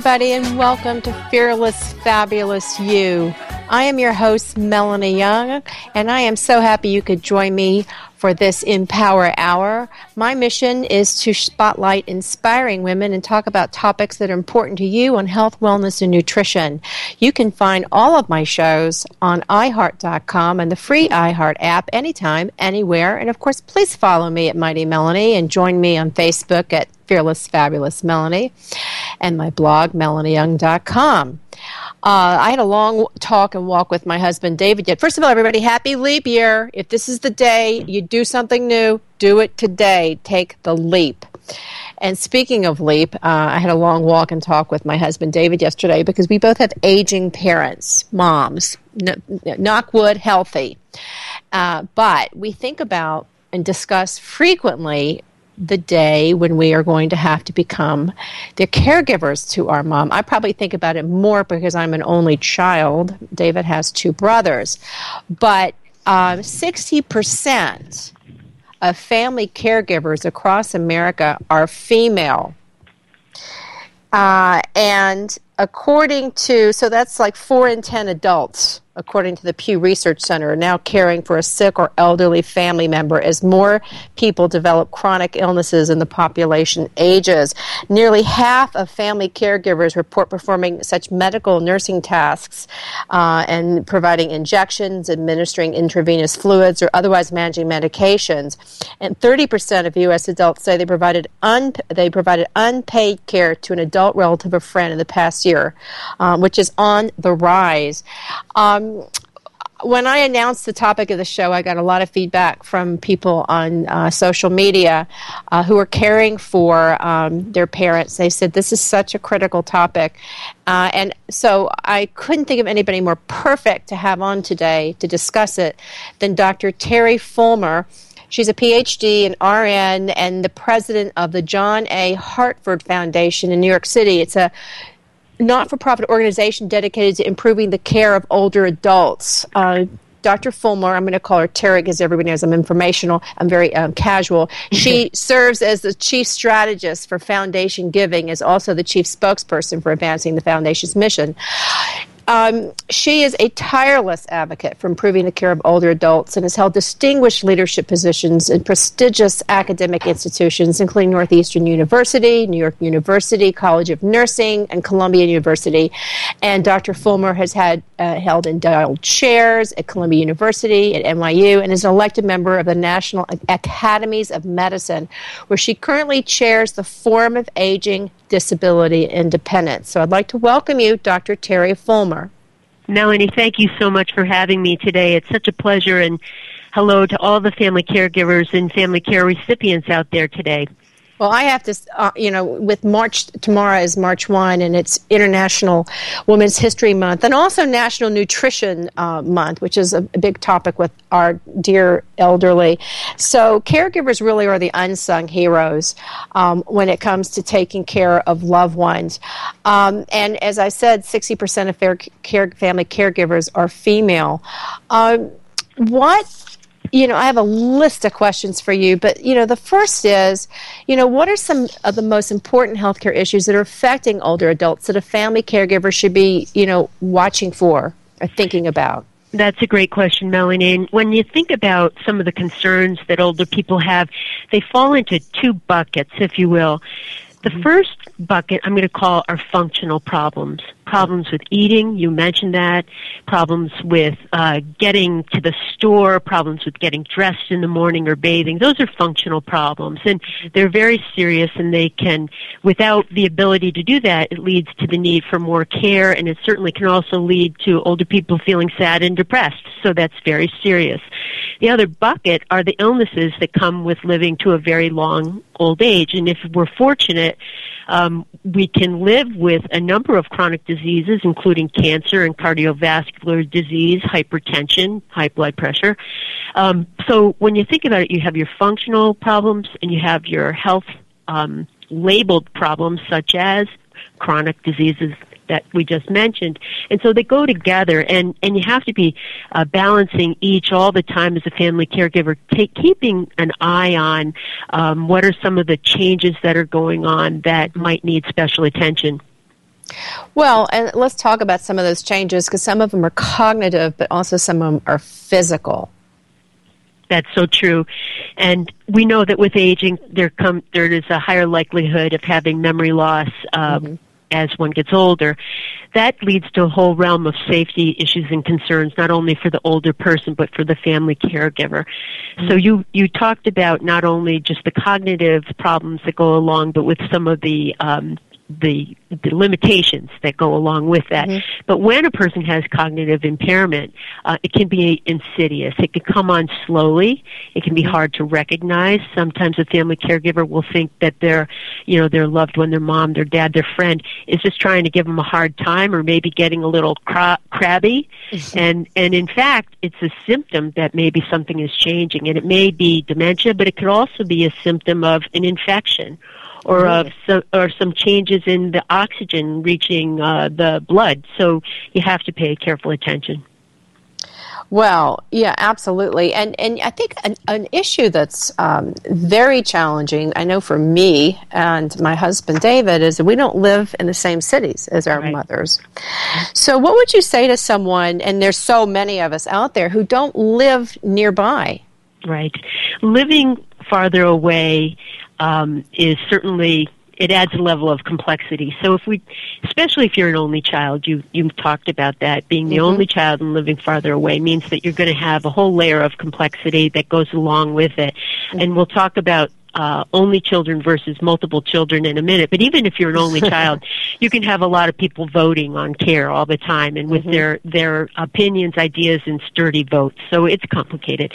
Everybody, and welcome to Fearless, Fabulous You. I am your host, Melanie Young, and I am so happy you could join me for this Empower Hour. My mission is to spotlight inspiring women and talk about topics that are important to you on health, wellness, and nutrition. You can find all of my shows on iHeart.com and the free iHeart app anytime, anywhere. And of course, please follow me at Mighty Melanie and join me on Facebook at Fearless Fabulous Melanie and my blog, melanieyoung.com. Uh, I had a long talk and walk with my husband, David. Yet, first of all, everybody, happy leap year. If this is the day you do something new, do it today. Take the leap. And speaking of leap, uh, I had a long walk and talk with my husband, David, yesterday because we both have aging parents, moms, n- knock wood, healthy. Uh, but we think about and discuss frequently the day when we are going to have to become the caregivers to our mom. I probably think about it more because I'm an only child. David has two brothers. But uh, 60% of family caregivers across America are female. Uh, and according to, so that's like four in 10 adults according to the Pew Research Center, now caring for a sick or elderly family member as more people develop chronic illnesses and the population ages. Nearly half of family caregivers report performing such medical nursing tasks uh, and providing injections, administering intravenous fluids, or otherwise managing medications. And 30% of U.S. adults say they provided un- they provided unpaid care to an adult relative or friend in the past year, um, which is on the rise. Um, when I announced the topic of the show, I got a lot of feedback from people on uh, social media uh, who are caring for um, their parents. They said this is such a critical topic. Uh, and so I couldn't think of anybody more perfect to have on today to discuss it than Dr. Terry Fulmer. She's a PhD in RN and the president of the John A. Hartford Foundation in New York City. It's a not for profit organization dedicated to improving the care of older adults. Uh, Dr. Fulmer, I'm going to call her Terry because everybody knows I'm informational, I'm very um, casual. She serves as the chief strategist for foundation giving, is also the chief spokesperson for advancing the foundation's mission. Um, she is a tireless advocate for improving the care of older adults and has held distinguished leadership positions in prestigious academic institutions, including Northeastern University, New York University, College of Nursing, and Columbia University. And Dr. Fulmer has had uh, held endowed chairs at Columbia University, at NYU, and is an elected member of the National Academies of Medicine, where she currently chairs the Forum of Aging Disability Independence. So I'd like to welcome you, Dr. Terry Fulmer. Melanie, thank you so much for having me today. It's such a pleasure, and hello to all the family caregivers and family care recipients out there today. Well, I have to, uh, you know, with March, tomorrow is March 1, and it's International Women's History Month, and also National Nutrition uh, Month, which is a, a, big topic with our dear elderly. So, caregivers really are the unsung heroes um, when it comes to taking care of loved ones. Um, and as I said, 60% of care, family caregivers are female. Um, what you know, I have a list of questions for you, but you know, the first is, you know, what are some of the most important healthcare issues that are affecting older adults that a family caregiver should be, you know, watching for or thinking about? That's a great question, Melanie. And when you think about some of the concerns that older people have, they fall into two buckets, if you will. The mm-hmm. first bucket I'm going to call are functional problems. Problems with eating, you mentioned that. Problems with uh, getting to the store, problems with getting dressed in the morning or bathing. Those are functional problems, and they're very serious. And they can, without the ability to do that, it leads to the need for more care, and it certainly can also lead to older people feeling sad and depressed. So that's very serious. The other bucket are the illnesses that come with living to a very long old age, and if we're fortunate um, we can live with a number of chronic diseases, including cancer and cardiovascular disease, hypertension, high blood pressure. Um, so when you think about it, you have your functional problems and you have your health um, labeled problems, such as chronic diseases that we just mentioned. And so they go together, and, and you have to be uh, balancing each all the time as a family caregiver, take, keeping an eye on um, what are some of the changes that are going on that might need special attention. Well, and let's talk about some of those changes because some of them are cognitive, but also some of them are physical. That's so true, and we know that with aging, there come there is a higher likelihood of having memory loss. Um, mm-hmm as one gets older. That leads to a whole realm of safety issues and concerns, not only for the older person, but for the family caregiver. Mm-hmm. So you, you talked about not only just the cognitive problems that go along, but with some of the, um, the, the limitations that go along with that. Mm-hmm. But when a person has cognitive impairment, uh, it can be insidious. It can come on slowly. It can be mm-hmm. hard to recognize. Sometimes a family caregiver will think that their, you know, their loved one, their mom, their dad, their friend is just trying to give them a hard time or maybe getting a little cra- crabby. Mm-hmm. And, and in fact, it's a symptom that maybe something is changing. And it may be dementia, but it could also be a symptom of an infection or of some, or some changes in the oxygen reaching uh, the blood. So you have to pay careful attention. Well, yeah, absolutely, and and I think an, an issue that's um, very challenging. I know for me and my husband David is that we don't live in the same cities as our right. mothers. So, what would you say to someone? And there's so many of us out there who don't live nearby. Right, living farther away um, is certainly it adds a level of complexity. So if we, especially if you're an only child, you you talked about that being the mm-hmm. only child and living farther away means that you're going to have a whole layer of complexity that goes along with it. Mm-hmm. And we'll talk about uh, only children versus multiple children in a minute. But even if you're an only child, you can have a lot of people voting on care all the time and with mm-hmm. their their opinions, ideas, and sturdy votes. So it's complicated.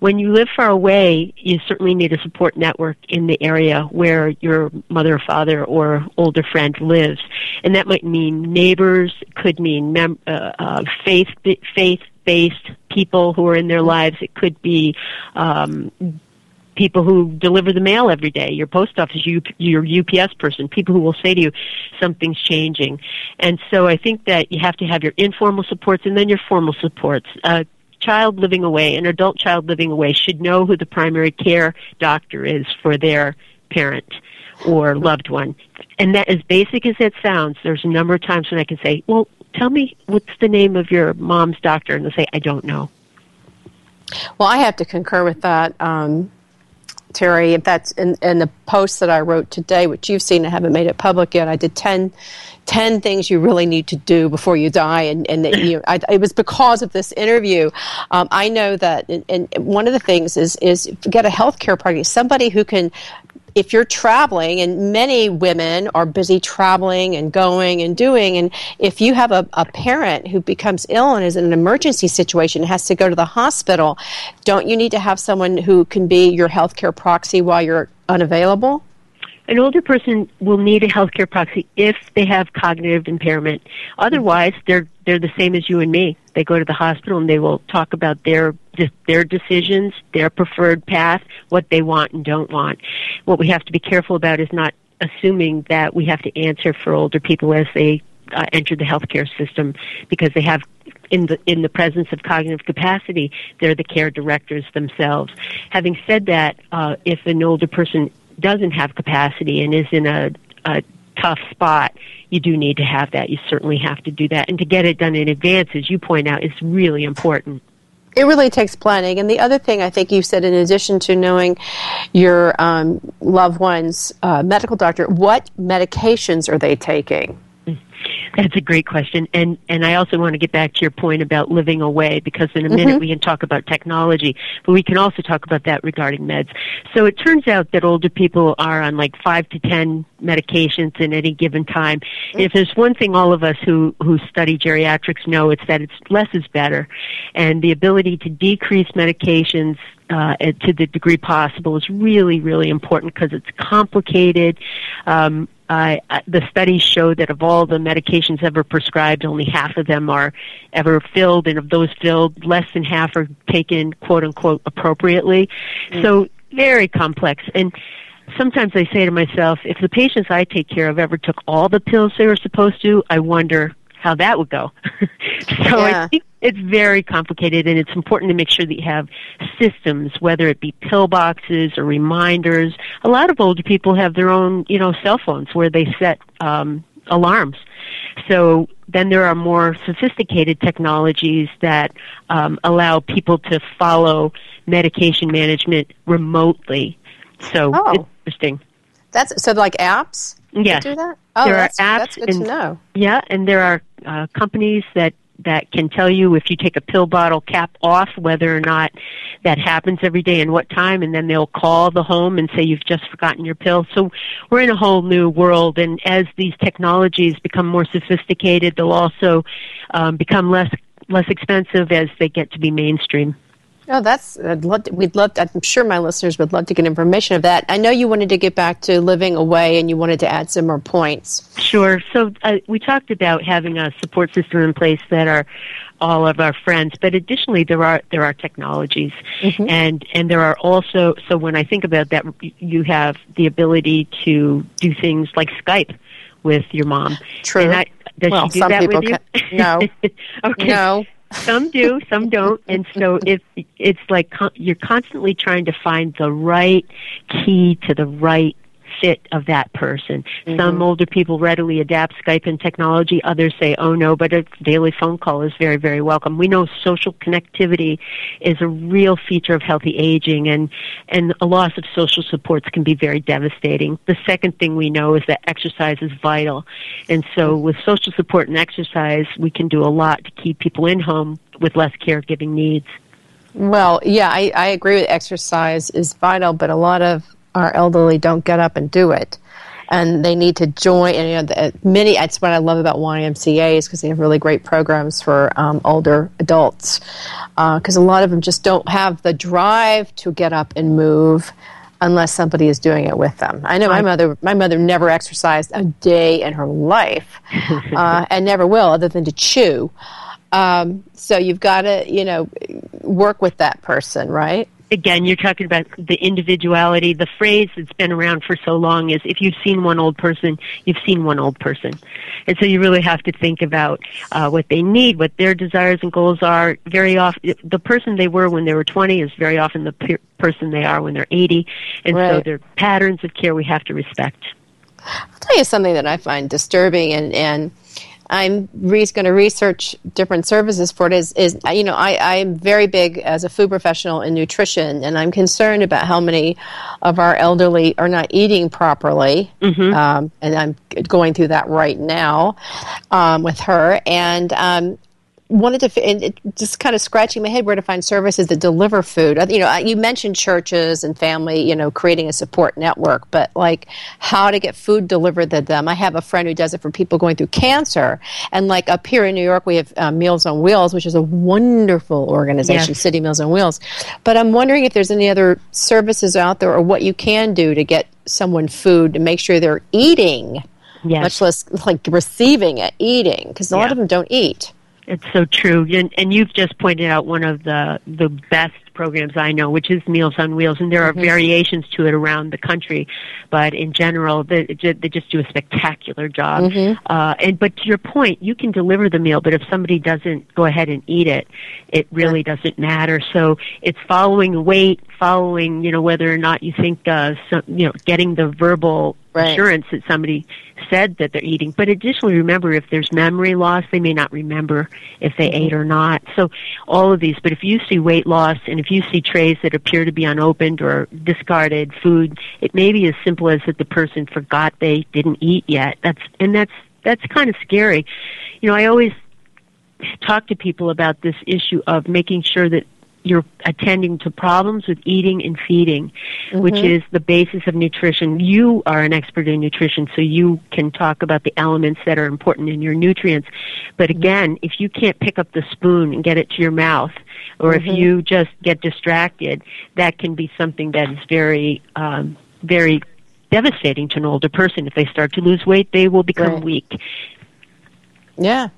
When you live far away, you certainly need a support network in the area where your mother, father, or older friend lives, and that might mean neighbors. Could mean mem- uh, uh, faith faith based people who are in their lives. It could be um, people who deliver the mail every day, your post office, you, your UPS person, people who will say to you, something's changing. And so I think that you have to have your informal supports and then your formal supports. A child living away, an adult child living away should know who the primary care doctor is for their parent or loved one. And that as basic as that sounds, there's a number of times when I can say, well, tell me what's the name of your mom's doctor? And they'll say, I don't know. Well, I have to concur with that. Um, Terry, that's in, in the post that I wrote today, which you've seen, I haven't made it public yet. I did 10, 10 things you really need to do before you die, and, and that, you I, it was because of this interview. Um, I know that, and, and, one of the things is is get a healthcare partner, somebody who can if you're traveling, and many women are busy traveling and going and doing, and if you have a, a parent who becomes ill and is in an emergency situation, and has to go to the hospital, don't you need to have someone who can be your healthcare proxy while you're unavailable? An older person will need a healthcare proxy if they have cognitive impairment. Otherwise, they're they're the same as you and me. They go to the hospital and they will talk about their their decisions, their preferred path, what they want and don't want. What we have to be careful about is not assuming that we have to answer for older people as they uh, enter the healthcare system because they have in the in the presence of cognitive capacity, they're the care directors themselves. Having said that, uh, if an older person doesn't have capacity and is in a, a tough spot, you do need to have that. You certainly have to do that. And to get it done in advance, as you point out, is really important. It really takes planning. And the other thing I think you said, in addition to knowing your um, loved one's uh, medical doctor, what medications are they taking? That's a great question, and and I also want to get back to your point about living away because in a minute mm-hmm. we can talk about technology, but we can also talk about that regarding meds. So it turns out that older people are on like five to ten medications in any given time. And if there's one thing all of us who who study geriatrics know, it's that it's less is better, and the ability to decrease medications uh, to the degree possible is really, really important because it's complicated. Um, uh, the studies show that of all the medications ever prescribed, only half of them are ever filled, and of those filled, less than half are taken "quote unquote" appropriately. Mm. So very complex. And sometimes I say to myself, if the patients I take care of ever took all the pills they were supposed to, I wonder how that would go. so yeah. I think it's very complicated and it's important to make sure that you have systems, whether it be pill boxes or reminders. A lot of older people have their own, you know, cell phones where they set um, alarms. So then there are more sophisticated technologies that um, allow people to follow medication management remotely. So oh. interesting. That's so like apps. Yes. Do that? Oh, there are apps. That's good and, to know. Yeah, and there are uh, companies that that can tell you if you take a pill bottle cap off whether or not that happens every day and what time and then they'll call the home and say you've just forgotten your pill so we're in a whole new world and as these technologies become more sophisticated they'll also um, become less less expensive as they get to be mainstream Oh, that's I'd love to, we'd love. To, I'm sure my listeners would love to get information of that. I know you wanted to get back to living away, and you wanted to add some more points. Sure. So uh, we talked about having a support system in place that are all of our friends, but additionally there are there are technologies, mm-hmm. and and there are also. So when I think about that, you have the ability to do things like Skype with your mom. True. I, does well, she do that with you? Can, no. okay. No some do, some don't, and so if it's like con- you're constantly trying to find the right key to the right fit of that person. Mm-hmm. Some older people readily adapt Skype and technology. Others say, oh no, but a daily phone call is very, very welcome. We know social connectivity is a real feature of healthy aging and, and a loss of social supports can be very devastating. The second thing we know is that exercise is vital. And so mm-hmm. with social support and exercise, we can do a lot to keep people in home with less caregiving needs. Well, yeah, I, I agree with exercise is vital, but a lot of our elderly don't get up and do it and they need to join. And you know, the, many. That's what I love about YMCA is because they have really great programs for um, older adults. Because uh, a lot of them just don't have the drive to get up and move unless somebody is doing it with them. I know my mother. My mother never exercised a day in her life, uh, and never will, other than to chew. Um, so you've got to, you know, work with that person, right? Again, you're talking about the individuality. The phrase that's been around for so long is if you've seen one old person, you've seen one old person. And so you really have to think about uh, what they need, what their desires and goals are. Very often, the person they were when they were 20 is very often the pe- person they are when they're 80. And right. so their patterns of care we have to respect. I'll tell you something that I find disturbing and, and I'm re- going to research different services for it is, is you know, I, I'm very big as a food professional in nutrition, and I'm concerned about how many of our elderly are not eating properly. Mm-hmm. Um, and I'm going through that right now um, with her. And um, wanted to and it, just kind of scratching my head where to find services that deliver food you know you mentioned churches and family you know creating a support network but like how to get food delivered to them i have a friend who does it for people going through cancer and like up here in new york we have uh, meals on wheels which is a wonderful organization yes. city meals on wheels but i'm wondering if there's any other services out there or what you can do to get someone food to make sure they're eating yes. much less like receiving it eating because a yeah. lot of them don't eat it's so true, and, and you've just pointed out one of the the best programs I know, which is Meals on Wheels, and there are Mhm. variations to it around the country. But in general, they, they just do a spectacular job. Mhm. Uh, and but to your point, you can deliver the meal, but if somebody doesn't go ahead and eat it, it really doesn't matter. So it's following weight, following you know whether or not you think uh, some, you know getting the verbal Right. assurance that somebody said that they're eating. But additionally, remember if there's memory loss, they may not remember if they ate or not. So all of these. But if you see weight loss and if you see trays that appear to be unopened or discarded food, it may be as simple as that the person forgot they didn't eat yet. That's and that's that's kind of scary. You know, I always talk to people about this issue of making sure that you're attending to problems with eating and feeding, which Mhm. is the basis of nutrition. You are an expert in nutrition, so you can talk about the elements that are important in your nutrients. But again, if you can't pick up the spoon and get it to your mouth, or Mhm. if you just get distracted, that can be something that is very, um, very devastating to an older person. If they start to lose weight, they will become Right. weak. Yeah.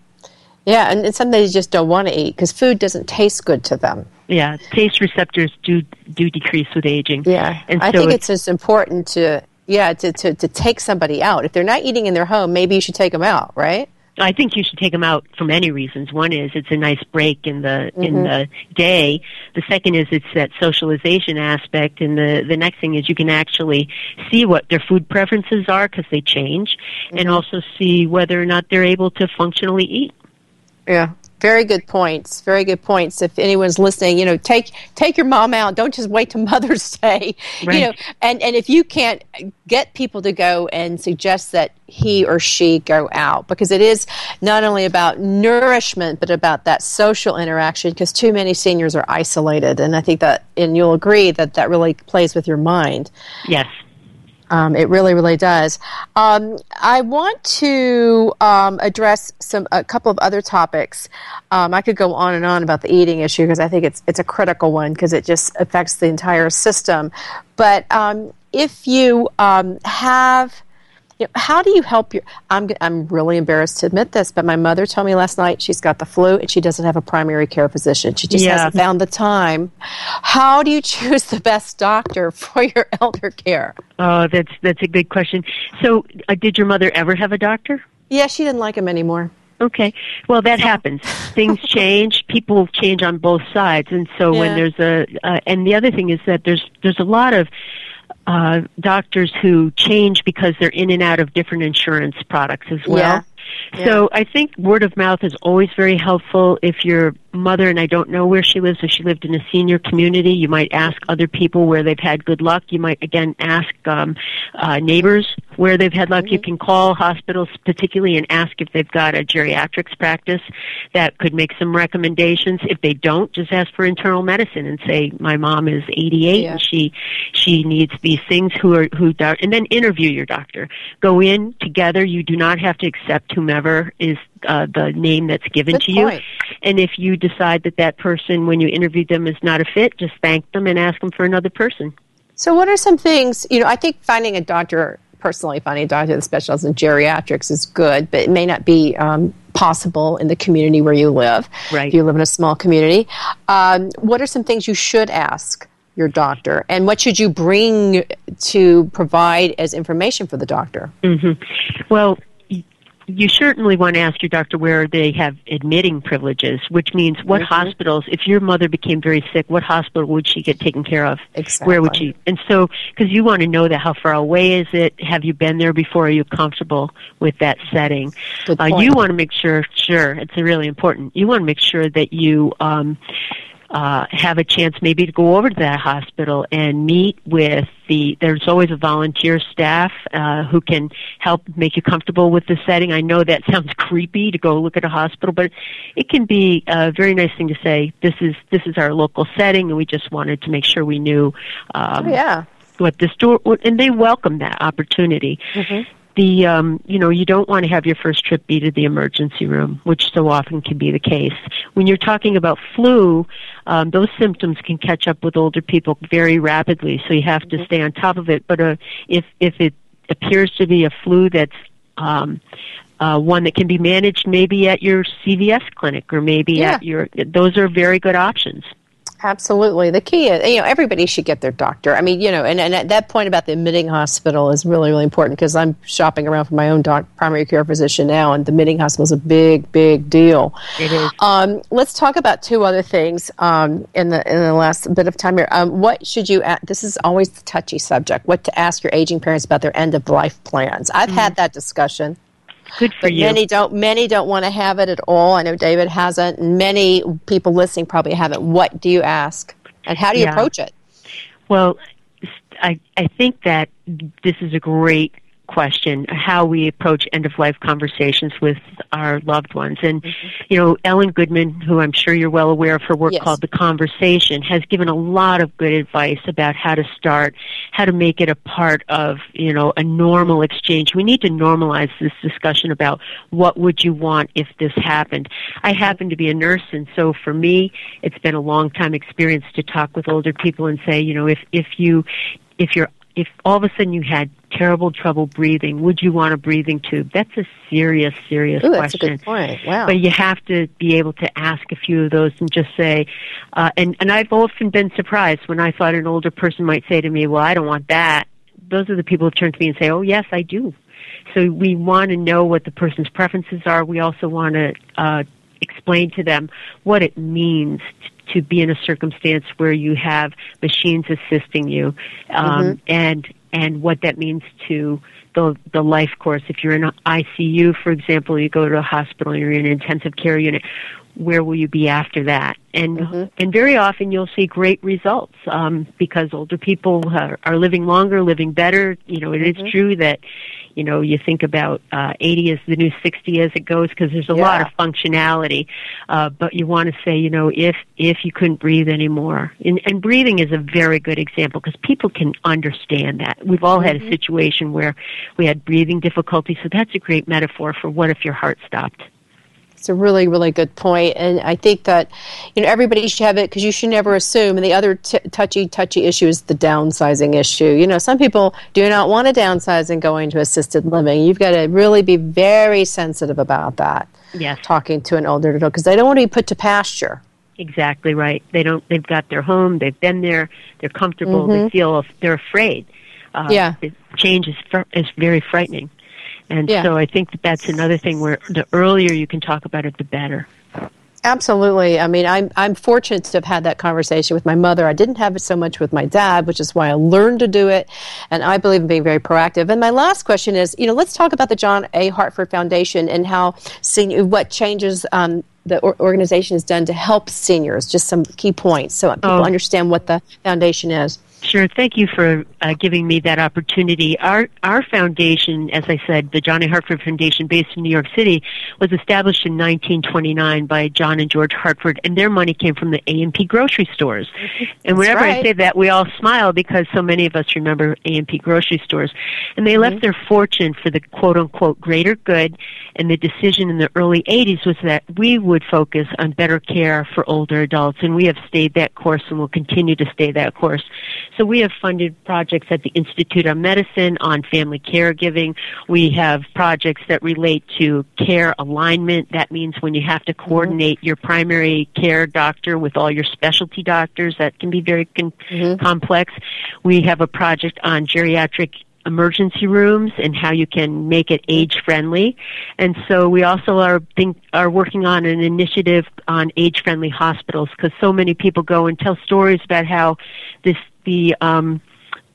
Yeah, and, and some they just don't want to eat because food doesn't taste good to them. Yeah, taste receptors do do decrease with aging. Yeah, and I so think it's just important to yeah to, to to take somebody out. If they're not eating in their home, maybe you should take them out, right? I think you should take them out for many reasons. One is it's a nice break in the in Mhm. the day. The second is it's that socialization aspect, and the the next thing is you can actually see what their food preferences are because they change, and Mhm. also see whether or not they're able to functionally eat. Yeah. Very good points. Very good points. If anyone's listening, you know, take take your mom out. Don't just wait till Mother's Day. You know, and and if you can't get people to go and suggest that he or she go out, because it is not only about nourishment but about that social interaction. Because too many seniors are isolated, and I think that, and you'll agree that that really plays with your mind. Yes. Um, it really, really does. Um, I want to um, address some a couple of other topics. Um, I could go on and on about the eating issue because I think it's it's a critical one because it just affects the entire system. But um, if you um, have you know, how do you help your I'm, I'm really embarrassed to admit this but my mother told me last night she's got the flu and she doesn't have a primary care physician she just Yeah. hasn't found the time how do you choose the best doctor for your elder care Oh, that's that's a good question. So, uh, did your mother ever have a doctor? Yeah, she didn't like him anymore. Okay. Well, that happens. Things change. People change on both sides, and so when there's a uh, and the other thing is that there's there's a lot of uh, doctors who change because they're in and out of different insurance products as well. Yeah. So I think word of mouth is always very helpful. If your mother and I don't know where she lives, if she lived in a senior community, you might ask other people where they've had good luck. You might again ask um, uh, neighbors where they've had luck. You can call hospitals particularly and ask if they've got a geriatrics practice that could make some recommendations. If they don't, just ask for internal medicine and say, "My mom is 88 Yeah. and she she needs these things." Who are who doc- and then interview your doctor. Go in together. You do not have to accept whomever is uh, the name that's given Good to you. And if you decide that that person, when you interview them, is not a fit, just thank them and ask them for another person. So, what are some things, you know, I think finding a doctor, personally, finding a doctor that specializes in geriatrics is good, but it may not be um, possible in the community where you live. Right. If you live in a small community. Um, what are some things you should ask your doctor? And what should you bring to provide as information for the doctor? hmm Well, you certainly want to ask your doctor where they have admitting privileges, which means what Mhm. hospitals, if your mother became very sick, what hospital would she get taken care of? Exactly. Where would she? And so, because you want to know that, how far away is it? Have you been there before? Are you comfortable with that setting? Uh, you want to make sure, sure, it's really important. You want to make sure that you um, uh, have a chance maybe to go over to that hospital and meet with the. There's always a volunteer staff uh, who can help make you comfortable with the setting. I know that sounds creepy to go look at a hospital, but it can be a very nice thing to say. This is this is our local setting, and we just wanted to make sure we knew. Um, Oh, yeah. what the store and they welcome that opportunity Mhm. the um you know you don't want to have your first trip be to the emergency room which so often can be the case when you're talking about flu um those symptoms can catch up with older people very rapidly so you have to stay on top of it. But uh if if it appears to be a flu that's um uh, one that can be managed maybe at your CVS clinic or maybe Yeah. at your those are very good options Absolutely. The key is, you know, everybody should get their doctor. I mean, you know, and, and at that point about the admitting hospital is really, really important because I'm shopping around for my own doc, primary care physician now, and the admitting hospital is a big, big deal. It is. Um, let's talk about two other things um, in the in the last bit of time here. Um, what should you? A- this is always the touchy subject. What to ask your aging parents about their end of life plans? I've had that discussion. Good for But you. many don't. Many don't want to have it at all. I know David hasn't, and many people listening probably haven't. What do you ask, and how do you Yeah. approach it? Well, I I think that this is a great question how we approach end of life conversations with our loved ones. And mm-hmm. you know Ellen Goodman who I'm sure you're well aware of her work Yes. called The Conversation has given a lot of good advice about how to start how to make it a part of you know a normal exchange. We need to normalize this discussion about what would you want if this happened. I mm-hmm. happen to be a nurse and so for me it's been a long time experience to talk with older people and say you know if if you if you're if all of a sudden you had terrible trouble breathing, would you want a breathing tube? That's a serious, serious Ooh, that's a question. good point. Wow. But you have to be able to ask a few of those and just say, uh, and, and I've often been surprised when I thought an older person might say to me, well, I don't want that. Those are the people who turn to me and say, oh, yes, I do. So we want to know what the person's preferences are. We also want to uh, explain to them what it means to be in a circumstance where you have machines assisting you, um, and and what that means to the the life course. If you're in an ICU, for example, you go to a hospital, you're in an intensive care unit. Where will you be after that? And and very often you'll see great results um, because older people are, are living longer, living better. You know, it is true that you know you think about uh, 80 is the new 60 as it goes because there's a lot of functionality. Uh, but you want to say, you know, if if you couldn't breathe anymore, and, and breathing is a very good example because people can understand that. We've all had a situation where we had breathing difficulty, so that's a great metaphor for what if your heart stopped. It's a really, really good point, and I think that you know everybody should have it because you should never assume. And the other t- touchy, touchy issue is the downsizing issue. You know, some people do not want to downsize and go into assisted living. You've got to really be very sensitive about that. Yeah, talking to an older adult because they don't want to be put to pasture. Exactly right. They don't. They've got their home. They've been there. They're comfortable. They feel. They're afraid. Uh, Yeah. the change is fr- is very frightening, and Yeah. so I think that that's another thing where the earlier you can talk about it, the better. Absolutely. I mean, I'm I'm fortunate to have had that conversation with my mother. I didn't have it so much with my dad, which is why I learned to do it, and I believe in being very proactive. And my last question is, you know, let's talk about the John A. Hartford Foundation and how senior, what changes um, the or- organization has done to help seniors. Just some key points so people Oh. understand what the foundation is. Sure. Thank you for uh, giving me that opportunity. Our our foundation, as I said, the John A. Hartford Foundation, based in New York City, was established in 1929 by John and George Hartford, and their money came from the A and P grocery stores. And whenever I say that, we all smile because so many of us remember A and P grocery stores, and they left their fortune for the quote unquote greater good. And the decision in the early 80s was that we would focus on better care for older adults, and we have stayed that course and will continue to stay that course. So we have funded projects at the Institute of Medicine on family caregiving. We have projects that relate to care alignment. That means when you have to mm-hmm. coordinate your primary care doctor with all your specialty doctors, that can be very con- mm-hmm. complex. We have a project on geriatric emergency rooms and how you can make it age friendly. And so we also are think, are working on an initiative on age friendly hospitals because so many people go and tell stories about how this the um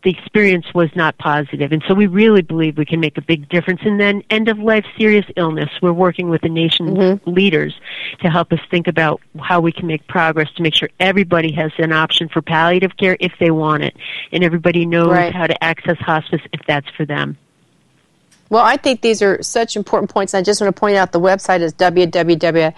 the experience was not positive. And so we really believe we can make a big difference. And then end of life serious illness. We're working with the nation's leaders to help us think about how we can make progress to make sure everybody has an option for palliative care if they want it. And everybody knows Right. how to access hospice if that's for them. Well, I think these are such important points. I just want to point out the website is www.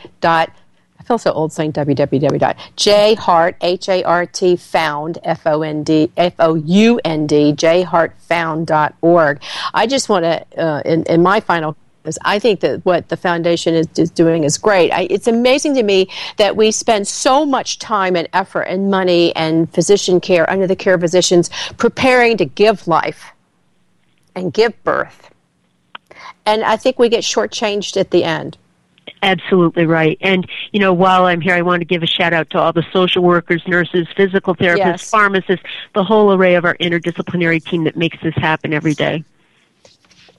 Feel so old saying www. jhart h a r t found f o n d f o u n d jhartfound.org. I just want to uh, in, in my final I think that what the foundation is, is doing is great. I, it's amazing to me that we spend so much time and effort and money and physician care under the care of physicians preparing to give life and give birth. And I think we get shortchanged at the end. Absolutely right. And, you know, while I'm here, I want to give a shout out to all the social workers, nurses, physical therapists, yes. pharmacists, the whole array of our interdisciplinary team that makes this happen every day.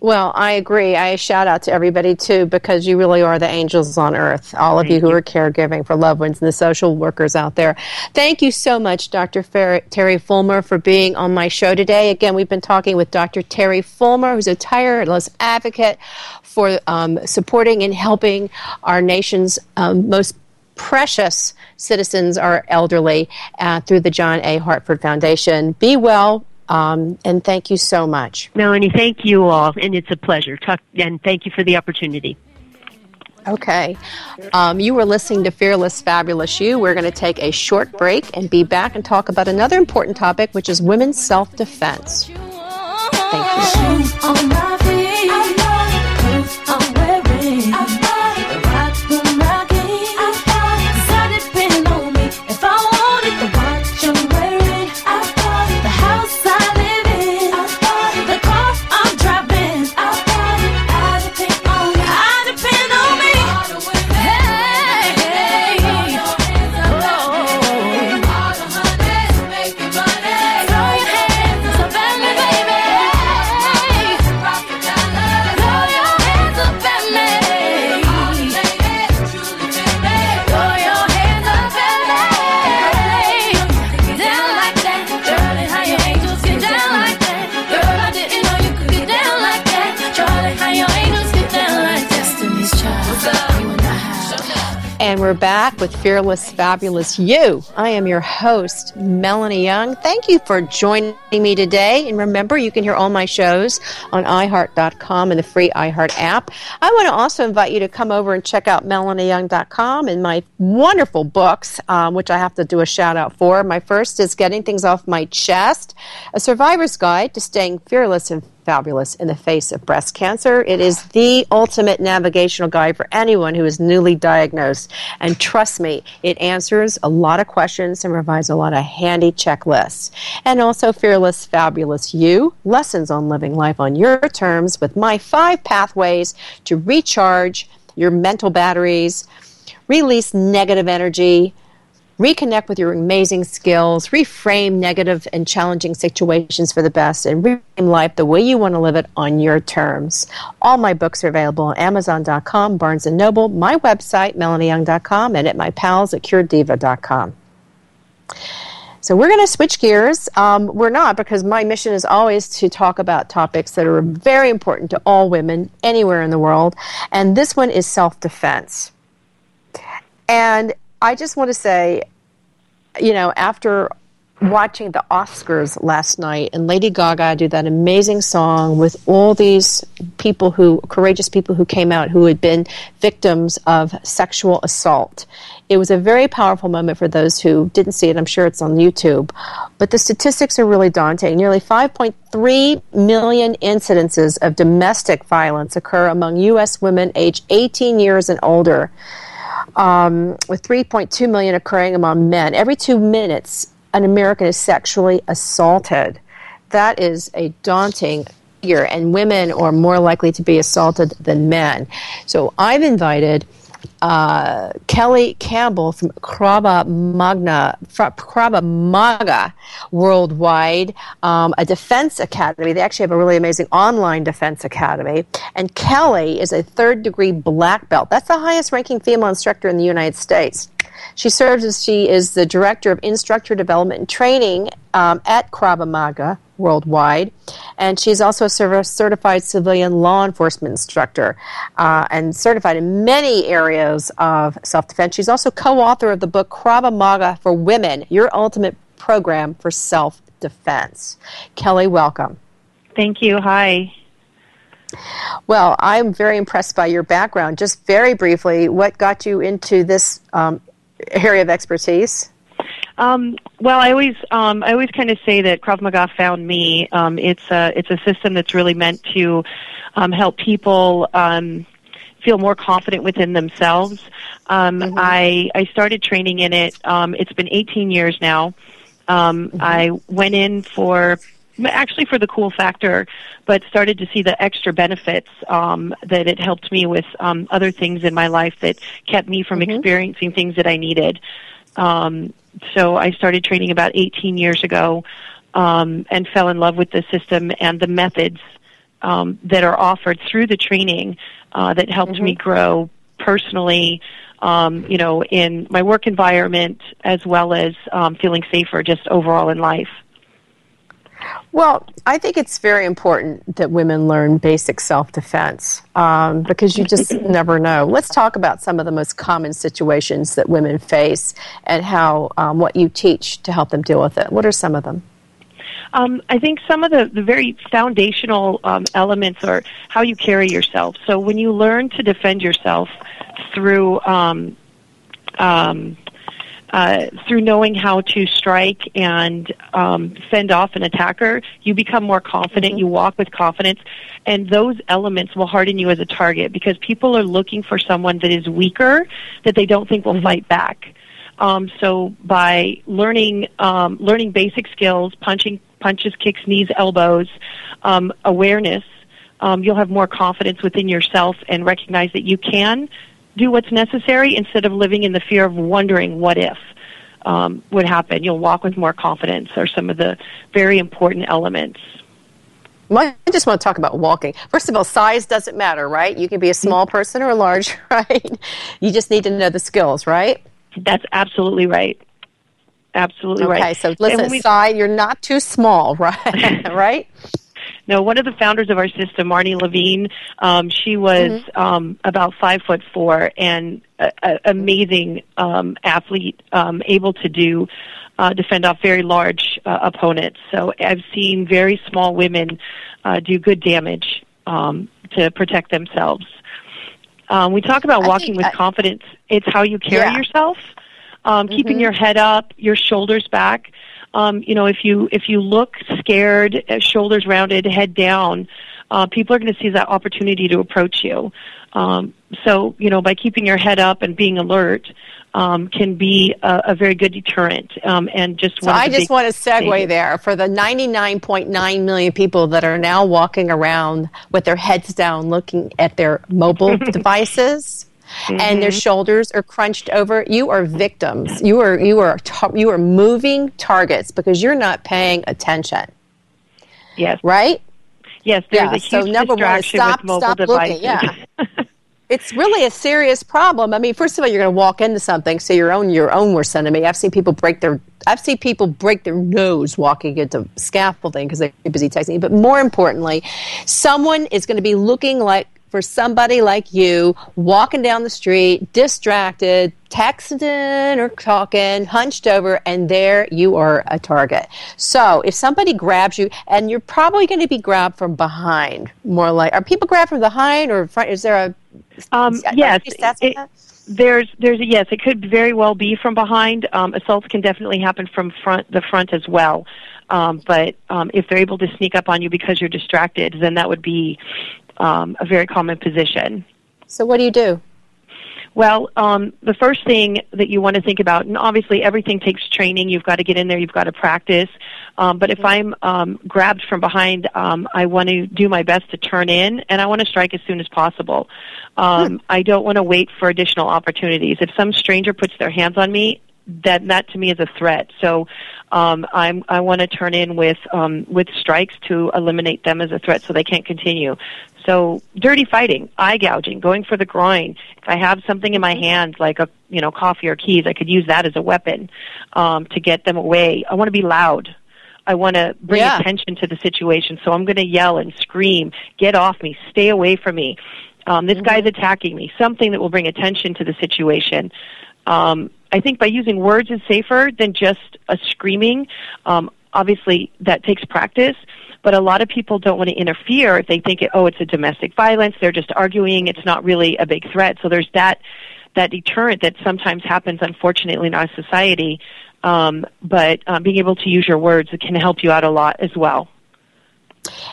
Well, I agree. I shout out to everybody too because you really are the angels on earth. All of you who are caregiving for loved ones and the social workers out there. Thank you so much, Dr. Fer- Terry Fulmer, for being on my show today. Again, we've been talking with Dr. Terry Fulmer, who's a tireless advocate for um, supporting and helping our nation's um, most precious citizens, our elderly, uh, through the John A. Hartford Foundation. Be well um, and thank you so much. Melanie, thank you all, and it's a pleasure. Talk, and thank you for the opportunity. Okay. Um, you were listening to Fearless Fabulous You. We're going to take a short break and be back and talk about another important topic, which is women's self defense. Thank you. We're back with Fearless Fabulous You. I am your host, Melanie Young. Thank you for joining me today. And remember, you can hear all my shows on iHeart.com and the free iHeart app. I want to also invite you to come over and check out MelanieYoung.com and my wonderful books, um, which I have to do a shout out for. My first is Getting Things Off My Chest, a survivor's guide to staying fearless and fabulous in the face of breast cancer. It is the ultimate navigational guide for anyone who is newly diagnosed. And trust me, it answers a lot of questions and provides a lot of handy checklists. And also Fearless Fabulous You, lessons on living life on your terms with my five pathways to recharge your mental batteries, release negative energy, reconnect with your amazing skills, reframe negative and challenging situations for the best, and reframe life the way you want to live it on your terms. All my books are available on Amazon.com, Barnes & Noble, my website, MelanieYoung.com, and at my pals at CureDiva.com. So we're going to switch gears. Um, we're not because my mission is always to talk about topics that are very important to all women anywhere in the world, and this one is self-defense. And I just want to say, you know, after watching the Oscars last night and Lady Gaga do that amazing song with all these people who, courageous people who came out who had been victims of sexual assault. It was a very powerful moment for those who didn't see it. I'm sure it's on YouTube. But the statistics are really daunting. Nearly 5.3 million incidences of domestic violence occur among U.S. women aged 18 years and older um, with 3.2 million occurring among men. Every two minutes, an American is sexually assaulted. That is a daunting figure, and women are more likely to be assaulted than men. So I've invited uh, Kelly Campbell from Krava Magna, Krav Maga Worldwide, um, a defense academy. They actually have a really amazing online defense academy. And Kelly is a third degree black belt. That's the highest ranking female instructor in the United States. She serves as she is the director of instructor development and training um, at Krav Maga worldwide, and she's also a certified civilian law enforcement instructor uh, and certified in many areas of self defense. She's also co-author of the book Krav Maga for Women: Your Ultimate Program for Self Defense. Kelly, welcome. Thank you. Hi. Well, I'm very impressed by your background. Just very briefly, what got you into this um, area of expertise? Um, well, I always um, I always kind of say that Krav Maga found me. Um, it's a it's a system that's really meant to um, help people um, feel more confident within themselves. Um, mm-hmm. I I started training in it. Um, it's been 18 years now. Um, mm-hmm. I went in for actually for the cool factor, but started to see the extra benefits um, that it helped me with um, other things in my life that kept me from mm-hmm. experiencing things that I needed. Um, so I started training about 18 years ago um, and fell in love with the system and the methods um, that are offered through the training uh, that helped mm-hmm. me grow personally, um, you know, in my work environment as well as um, feeling safer just overall in life. Well, I think it's very important that women learn basic self defense um, because you just never know. Let's talk about some of the most common situations that women face and how um, what you teach to help them deal with it. What are some of them? Um, I think some of the, the very foundational um, elements are how you carry yourself. So when you learn to defend yourself through um, um, uh, through knowing how to strike and um, fend off an attacker, you become more confident. Mm-hmm. You walk with confidence, and those elements will harden you as a target because people are looking for someone that is weaker that they don't think will mm-hmm. fight back. Um, so by learning um, learning basic skills, punching punches, kicks, knees, elbows, um, awareness, um, you'll have more confidence within yourself and recognize that you can do what's necessary instead of living in the fear of wondering what if um, would happen. You'll walk with more confidence are some of the very important elements. Well, I just want to talk about walking. First of all, size doesn't matter, right? You can be a small person or a large, right? You just need to know the skills, right? That's absolutely right. Absolutely okay, right. Okay, so listen, we, size, you're not too small, right? right? No, one of the founders of our system, Marnie Levine, um, she was mm-hmm. um, about five foot four and an amazing um, athlete, um, able to do uh, defend off very large uh, opponents. So I've seen very small women uh, do good damage um, to protect themselves. Um, we talk about walking with I, confidence. It's how you carry yeah. yourself, um, mm-hmm. keeping your head up, your shoulders back um, you know, if you if you look scared, uh, shoulders rounded, head down, uh, people are going to see that opportunity to approach you. Um, so, you know, by keeping your head up and being alert, um, can be a, a, very good deterrent. Um, and just so I just want to segue things. there for the 99.9 million people that are now walking around with their heads down, looking at their mobile devices mm-hmm. and their mm-hmm. shoulders are crunched over, you are victims. You are you are you are moving targets because you're not paying attention. Yes. Right? Yes, there's yeah. a huge so number one, stop, stop devices. looking. Yeah. it's really a serious problem. I mean, first of all, you're going to walk into something, so your own your own worst enemy. I've seen people break their I've seen people break their nose walking into scaffolding because they're busy texting. But more importantly, someone is going to be looking like for somebody like you walking down the street, distracted, texting or talking, hunched over, and there you are a target. So if somebody grabs you, and you're probably going to be grabbed from behind, more like, are people grabbed from behind or front? Is there a. Um, yes. It, there's, there's a yes. It could very well be from behind. Um, assaults can definitely happen from front, the front as well. Um, but um, if they're able to sneak up on you because you're distracted, then that would be um, a very common position. So, what do you do? Well, um, the first thing that you want to think about, and obviously everything takes training. You've got to get in there. You've got to practice. Um, but if I'm um, grabbed from behind, um, I want to do my best to turn in, and I want to strike as soon as possible. Um, I don't want to wait for additional opportunities. If some stranger puts their hands on me, that that to me is a threat. So um, I'm, I want to turn in with um, with strikes to eliminate them as a threat, so they can't continue. So dirty fighting, eye gouging, going for the groin. If I have something in my hand, like a you know coffee or keys, I could use that as a weapon um, to get them away. I want to be loud. I want to bring yeah. attention to the situation, so I'm going to yell and scream, "Get off me! Stay away from me! Um, this mm-hmm. guy's attacking me!" Something that will bring attention to the situation. Um, I think by using words is safer than just a screaming. Um, obviously, that takes practice but a lot of people don't want to interfere if they think, oh, it's a domestic violence. They're just arguing. It's not really a big threat. So there's that that deterrent that sometimes happens, unfortunately, in our society. Um, but um, being able to use your words can help you out a lot as well.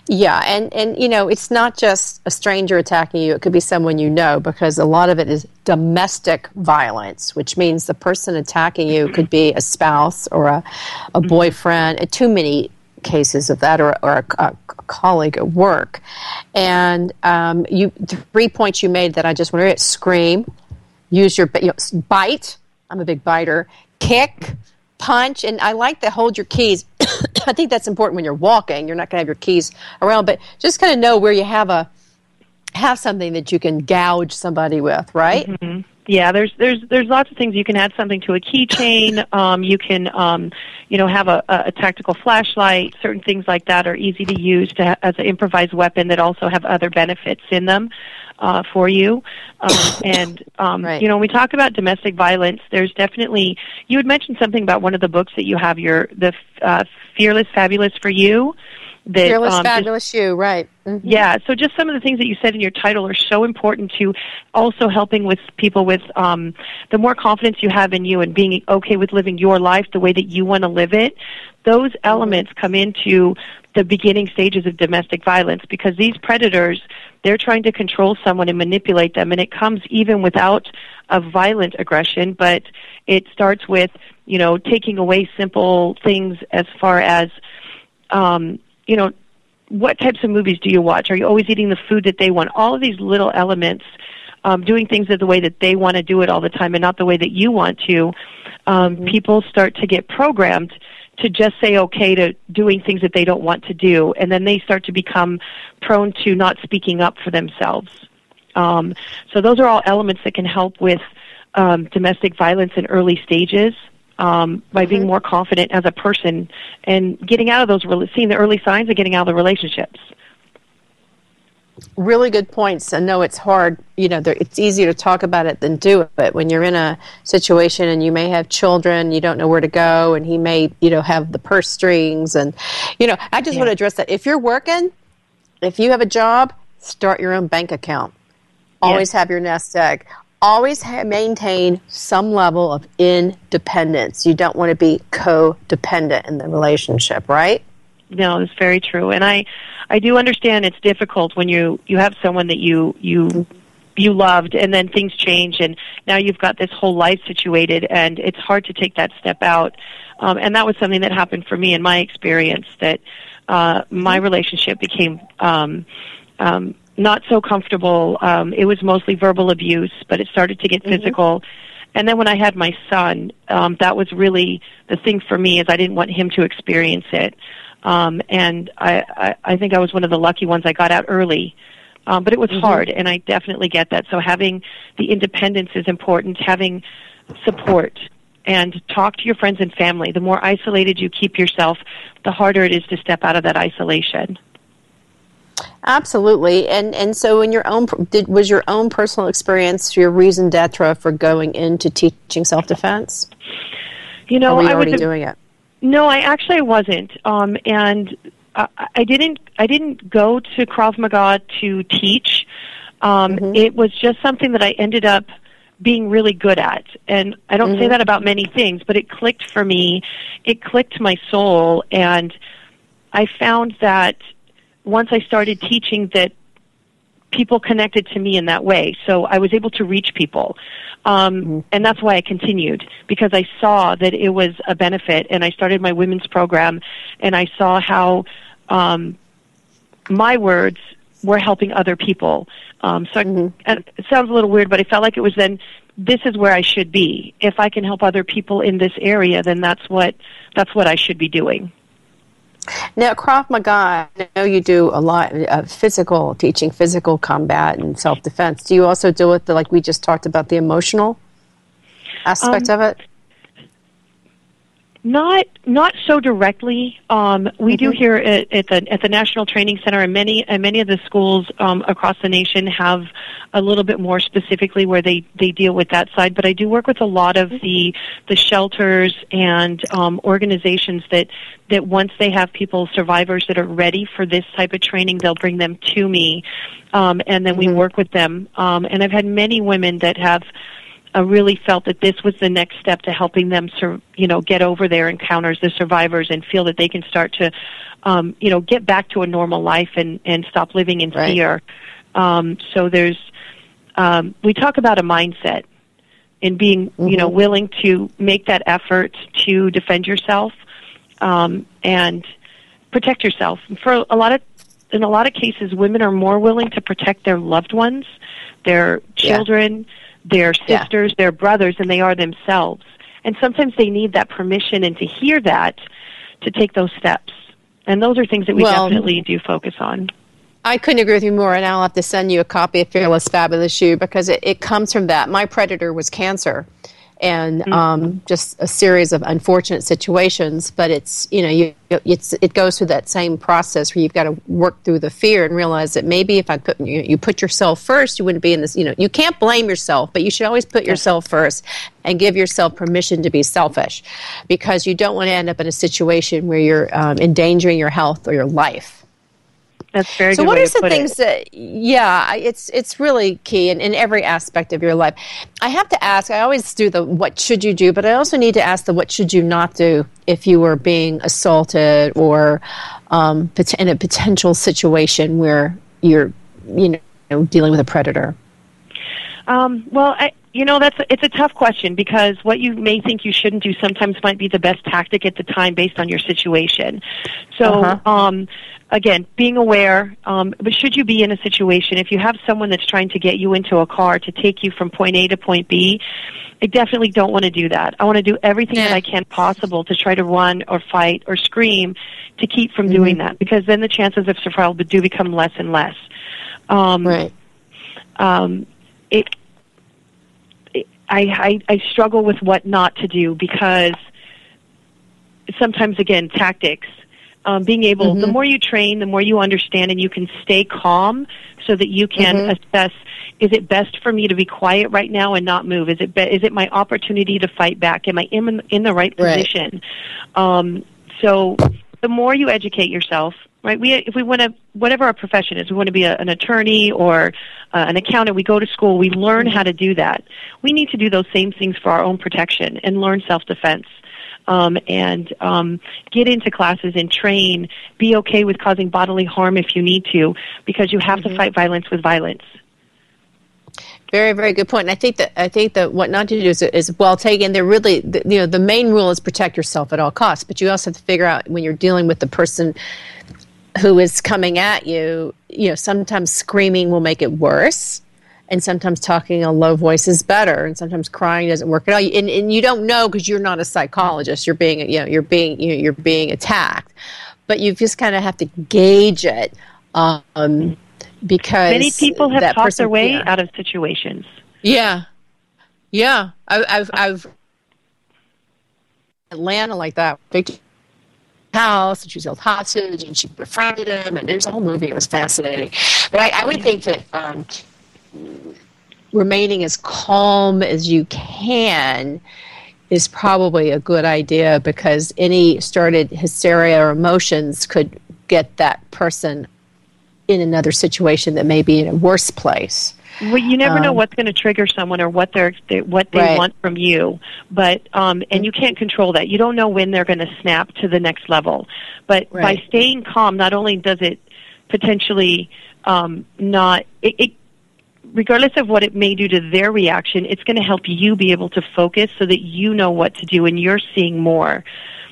Yeah, and and you know, it's not just a stranger attacking you, it could be someone you know because a lot of it is domestic violence, which means the person attacking you could be a spouse or a, a boyfriend, too many cases of that, or, or a, a, colleague at work. And um, you, three points you made that I just want to scream, use your you know, bite. I'm a big biter. Kick, punch, and I like to hold your keys. I think that's important when you're walking. You're not going to have your keys around, but just kind of know where you have a have something that you can gouge somebody with, right? Mm-hmm. Yeah, there's there's there's lots of things you can add something to a keychain. Um, you can um, you know have a, a tactical flashlight. Certain things like that are easy to use to ha- as an improvised weapon that also have other benefits in them uh, for you. Um, and um, right. you know, when we talk about domestic violence, there's definitely you had mentioned something about one of the books that you have your the uh, Fearless Fabulous for You that fearless um, fabulous just, you right mm-hmm. yeah so just some of the things that you said in your title are so important to also helping with people with um, the more confidence you have in you and being okay with living your life the way that you want to live it those mm-hmm. elements come into the beginning stages of domestic violence because these predators they're trying to control someone and manipulate them and it comes even without a violent aggression but it starts with you know taking away simple things as far as um, you know, what types of movies do you watch? Are you always eating the food that they want? All of these little elements, um, doing things the way that they want to do it all the time and not the way that you want to. Um, mm-hmm. People start to get programmed to just say okay to doing things that they don't want to do, and then they start to become prone to not speaking up for themselves. Um, so those are all elements that can help with um, domestic violence in early stages um, by mm-hmm. being more confident as a person and getting out of those, seeing the early signs of getting out of the relationships. Really good points. I know it's hard, you know, it's easier to talk about it than do it. But when you're in a situation and you may have children, you don't know where to go, and he may, you know, have the purse strings. And, you know, I just yeah. want to address that. If you're working, if you have a job, start your own bank account. Always yes. have your nest egg always ha- maintain some level of independence. You don't want to be codependent in the relationship, right? No, it's very true. And I I do understand it's difficult when you you have someone that you you you loved and then things change and now you've got this whole life situated and it's hard to take that step out. Um, and that was something that happened for me in my experience that uh, my relationship became um, um, not so comfortable. Um, it was mostly verbal abuse, but it started to get mm-hmm. physical. And then when I had my son, um, that was really the thing for me is I didn't want him to experience it. Um, and I, I, I think I was one of the lucky ones. I got out early. Um, but it was mm-hmm. hard, and I definitely get that. So having the independence is important. Having support and talk to your friends and family. The more isolated you keep yourself, the harder it is to step out of that isolation. Absolutely, and and so in your own did was your own personal experience your raison d'etre for going into teaching self defense? You know, or were you I already was doing it. No, I actually wasn't, um, and I, I didn't. I didn't go to Krav Maga to teach. Um, mm-hmm. It was just something that I ended up being really good at. And I don't mm-hmm. say that about many things, but it clicked for me. It clicked my soul, and I found that once I started teaching that people connected to me in that way. So I was able to reach people. Um, mm-hmm. And that's why I continued because I saw that it was a benefit and I started my women's program and I saw how um, my words were helping other people. Um, so mm-hmm. I, it sounds a little weird, but I felt like it was then this is where I should be. If I can help other people in this area, then that's what that's what I should be doing. Now, Krav Maga, I know you do a lot of physical teaching, physical combat and self defense. Do you also deal with the, like we just talked about, the emotional aspect um, of it? Not not so directly. Um, we mm-hmm. do here at, at, the at the National Training Center, and many and many of the schools um, across the nation have a little bit more specifically where they they deal with that side. But I do work with a lot of the the shelters and um, organizations that that once they have people survivors that are ready for this type of training, they'll bring them to me, um, and then mm-hmm. we work with them. Um, and I've had many women that have uh, really felt that this was the next step to helping them, sur- you know, get over their encounters, the survivors, and feel that they can start to, um, you know, get back to a normal life and and stop living in right. fear. Um, so there's, um, we talk about a mindset in being, mm-hmm. you know, mm-hmm. willing to make that effort to defend yourself, um, and protect yourself. For a lot of in a lot of cases, women are more willing to protect their loved ones, their children, yeah. Their sisters, yeah. their brothers, and they are themselves. And sometimes they need that permission and to hear that to take those steps. And those are things that we well, definitely do focus on. I couldn't agree with you more, and I'll have to send you a copy of Fearless Fabulous You because it, it comes from that. My predator was cancer and mm-hmm. um, just a series of unfortunate situations. But it's you know you it's it goes through that same process where you've got to work through the fear and realize that maybe if I put you, you put yourself first, you wouldn't be in this. You know you can't blame yourself, but you should always put yourself first and give yourself permission to be selfish, because you don't want to end up in a situation where you're um, endangering your health or your life. That's very. So, what are some things it. that? Yeah, it's it's really key in, in every aspect of your life. I have to ask. I always do the what should you do, but I also need to ask the what should you not do if you were being assaulted or um, in a potential situation where you're you know dealing with a predator. Um, well, I, you know that's it's a tough question because what you may think you shouldn't do sometimes might be the best tactic at the time based on your situation. So, uh-huh. um, again, being aware. Um, but should you be in a situation if you have someone that's trying to get you into a car to take you from point A to point B, I definitely don't want to do that. I want to do everything yeah. that I can possible to try to run or fight or scream to keep from mm-hmm. doing that because then the chances of survival do become less and less. Um, right. Um, it I, I, I struggle with what not to do because sometimes again tactics um, being able mm-hmm. the more you train the more you understand and you can stay calm so that you can mm-hmm. assess is it best for me to be quiet right now and not move is it be- is it my opportunity to fight back am i in, in the right position right. um, so the more you educate yourself right? We, if we want to, whatever our profession is, we want to be a, an attorney or uh, an accountant. We go to school. We learn how to do that. We need to do those same things for our own protection and learn self-defense. Um, and um, get into classes and train. Be okay with causing bodily harm if you need to, because you have mm-hmm. to fight violence with violence. Very, very good point. And I think that I think that what not to do is, is well taken. They're really, the, you know, the main rule is protect yourself at all costs. But you also have to figure out when you're dealing with the person who is coming at you, you know, sometimes screaming will make it worse. And sometimes talking in a low voice is better, and sometimes crying doesn't work at all. And, and you don't know because you're not a psychologist. You're being, you know, you're being, you know, you're being attacked, but you just kind of have to gauge it um, because many people have talked person, their way yeah. out of situations. Yeah, yeah. I, I've, I've Atlanta like that house and she was held hostage and she befriended him and there's a whole movie. It was fascinating. But I, I would think that um, remaining as calm as you can is probably a good idea because any started hysteria or emotions could get that person in another situation that may be in a worse place. Well, you never um, know what's going to trigger someone or what they're they, what they right. want from you, but um, and you can't control that. You don't know when they're going to snap to the next level. But right. by staying calm, not only does it potentially um, not it, it regardless of what it may do to their reaction, it's going to help you be able to focus so that you know what to do and you're seeing more.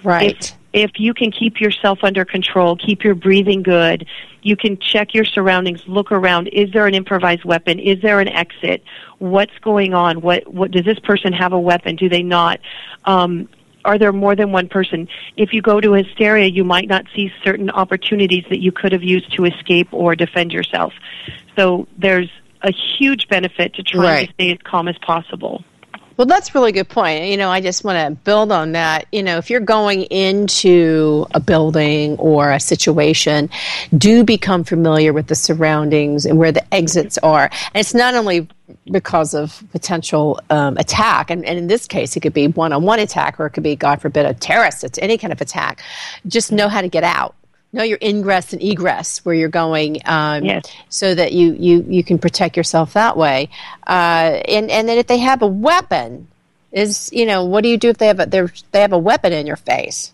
Right. If, if you can keep yourself under control, keep your breathing good, you can check your surroundings, look around. Is there an improvised weapon? Is there an exit? What's going on? What, what does this person have a weapon? Do they not? Um, are there more than one person? If you go to hysteria, you might not see certain opportunities that you could have used to escape or defend yourself. So there's a huge benefit to trying right. to stay as calm as possible. Well, that's a really good point. You know, I just want to build on that. You know, if you're going into a building or a situation, do become familiar with the surroundings and where the exits are. And it's not only because of potential um, attack, and, and, in this case, it could be one-on-one attack, or it could be, God forbid, a terrorist. It's any kind of attack. Just know how to get out know your ingress and egress where you're going um, yes. so that you, you, you can protect yourself that way uh, and, and then if they have a weapon is you know what do you do if they have a they have a weapon in your face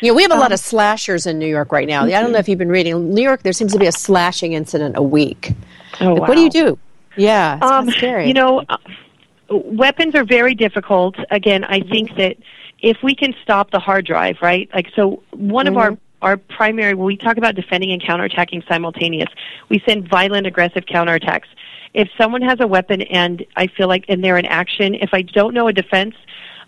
you know we have a um, lot of slashers in new york right now mm-hmm. i don't know if you've been reading new york there seems to be a slashing incident a week oh, like, wow. what do you do yeah um, scary you know uh, weapons are very difficult again i think that if we can stop the hard drive right like so one mm-hmm. of our our primary, when we talk about defending and counterattacking simultaneous, we send violent, aggressive counterattacks. If someone has a weapon and I feel like, and they're in action, if I don't know a defense,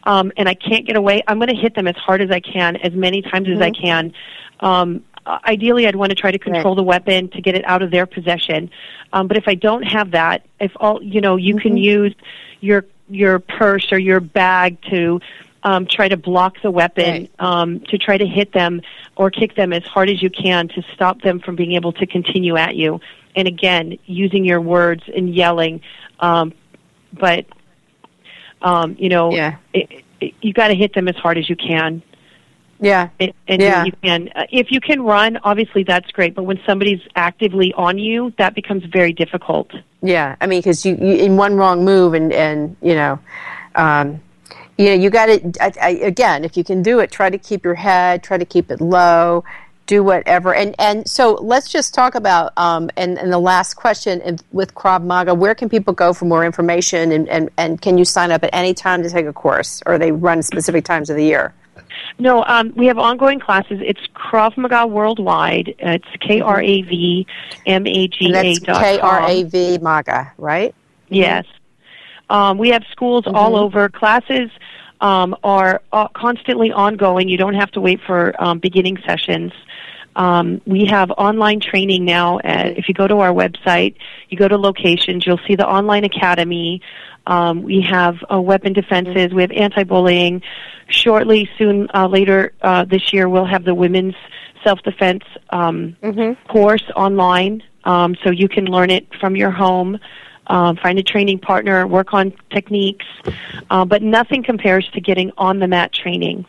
um, and I can't get away, I'm going to hit them as hard as I can, as many times mm-hmm. as I mm-hmm. can. Um, ideally, I'd want to try to control right. the weapon to get it out of their possession. Um, but if I don't have that, if all you know, you mm-hmm. can use your your purse or your bag to um, try to block the weapon, right. um, to try to hit them or kick them as hard as you can to stop them from being able to continue at you. And again, using your words and yelling, um, but um, you know, yeah. it, it, you got to hit them as hard as you can. Yeah, and, and yeah. you can. Uh, if you can run, obviously that's great. But when somebody's actively on you, that becomes very difficult. Yeah, I mean, because you, you in one wrong move, and and you know, um, you know, you got to again. If you can do it, try to keep your head, try to keep it low, do whatever. And and so let's just talk about um, and, and the last question with Krav Maga. Where can people go for more information? And, and, and can you sign up at any time to take a course, or they run specific times of the year? No, um, we have ongoing classes. It's Krav Maga Worldwide. It's K R A V M A G A dot K R A V Maga, right? Yes. Um, we have schools mm-hmm. all over. Classes um, are uh, constantly ongoing. You don't have to wait for um, beginning sessions. Um, we have online training now. At, if you go to our website, you go to locations, you'll see the online academy. Um, we have uh, weapon defenses. We have anti-bullying. Shortly, soon uh, later uh, this year, we'll have the women's self-defense um, mm-hmm. course online, um, so you can learn it from your home. Uh, find a training partner, work on techniques, uh, but nothing compares to getting on the mat training.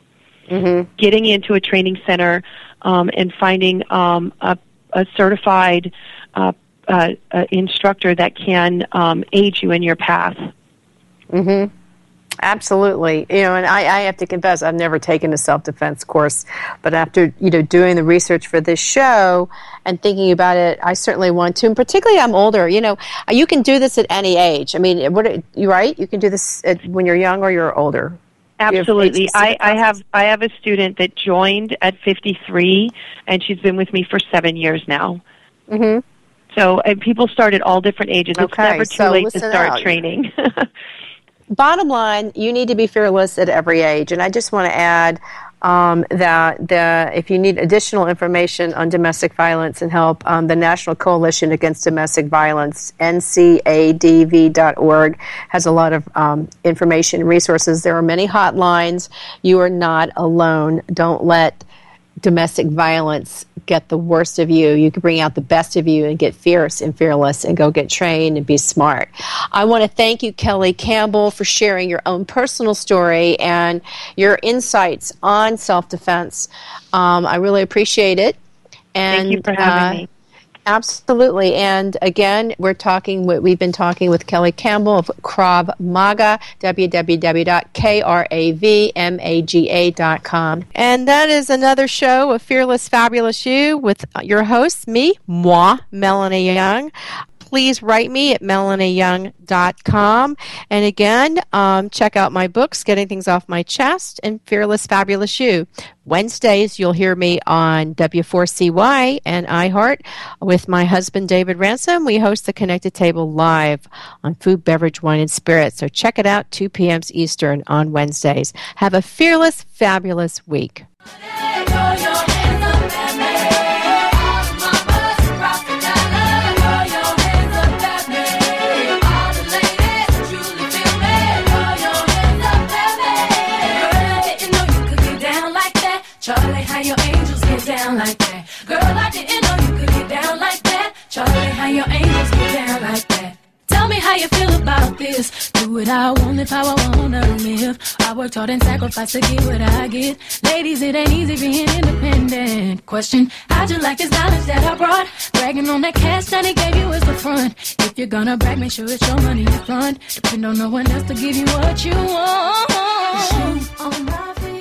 Mm-hmm. Getting into a training center um, and finding um, a, a certified uh, uh, uh, instructor that can um, aid you in your path. Mm-hmm. Absolutely, you know, and I, I have to confess, I've never taken a self-defense course, but after you know doing the research for this show and thinking about it, I certainly want to. And particularly, I'm older. You know, you can do this at any age. I mean, what you right? You can do this at, when you're young or you're older. Absolutely. I, I have I have a student that joined at 53, and she's been with me for seven years now. Mm-hmm. So and people start at all different ages. It's never too so late to start out. training. bottom line, you need to be fearless at every age. And I just want to add um, that the, if you need additional information on domestic violence and help, um, the National Coalition Against Domestic Violence, ncadv.org, has a lot of um, information and resources. There are many hotlines. You are not alone. Don't let domestic violence get the worst of you. You can bring out the best of you and get fierce and fearless and go get trained and be smart. I want to thank you, Kelly Campbell, for sharing your own personal story and your insights on self defense. Um, I really appreciate it. And, thank you for having uh, me. Absolutely. And again, we're talking, we've been talking with Kelly Campbell of Krav Maga, www.kravmaga.com. And that is another show of Fearless Fabulous You with your host, me, moi, Melanie Young please write me at melanieyoung.com. And again, um, check out my books, Getting Things Off My Chest and Fearless Fabulous You. Wednesdays, you'll hear me on W4CY and iHeart with my husband, David Ransom. We host the Connected Table live on Food, Beverage, Wine, and Spirits. So check it out, 2 p.m. Eastern on Wednesdays. Have a fearless, fabulous week. How you feel about this. Do what I want, live how I wanna live. I worked hard and sacrificed to get what I get. Ladies, it ain't easy being independent. Question, how'd you like this knowledge that I brought? Bragging on that cash that he gave you is the front. If you're gonna brag, make sure it's your money in front. Depend on no one else to give you what you want. You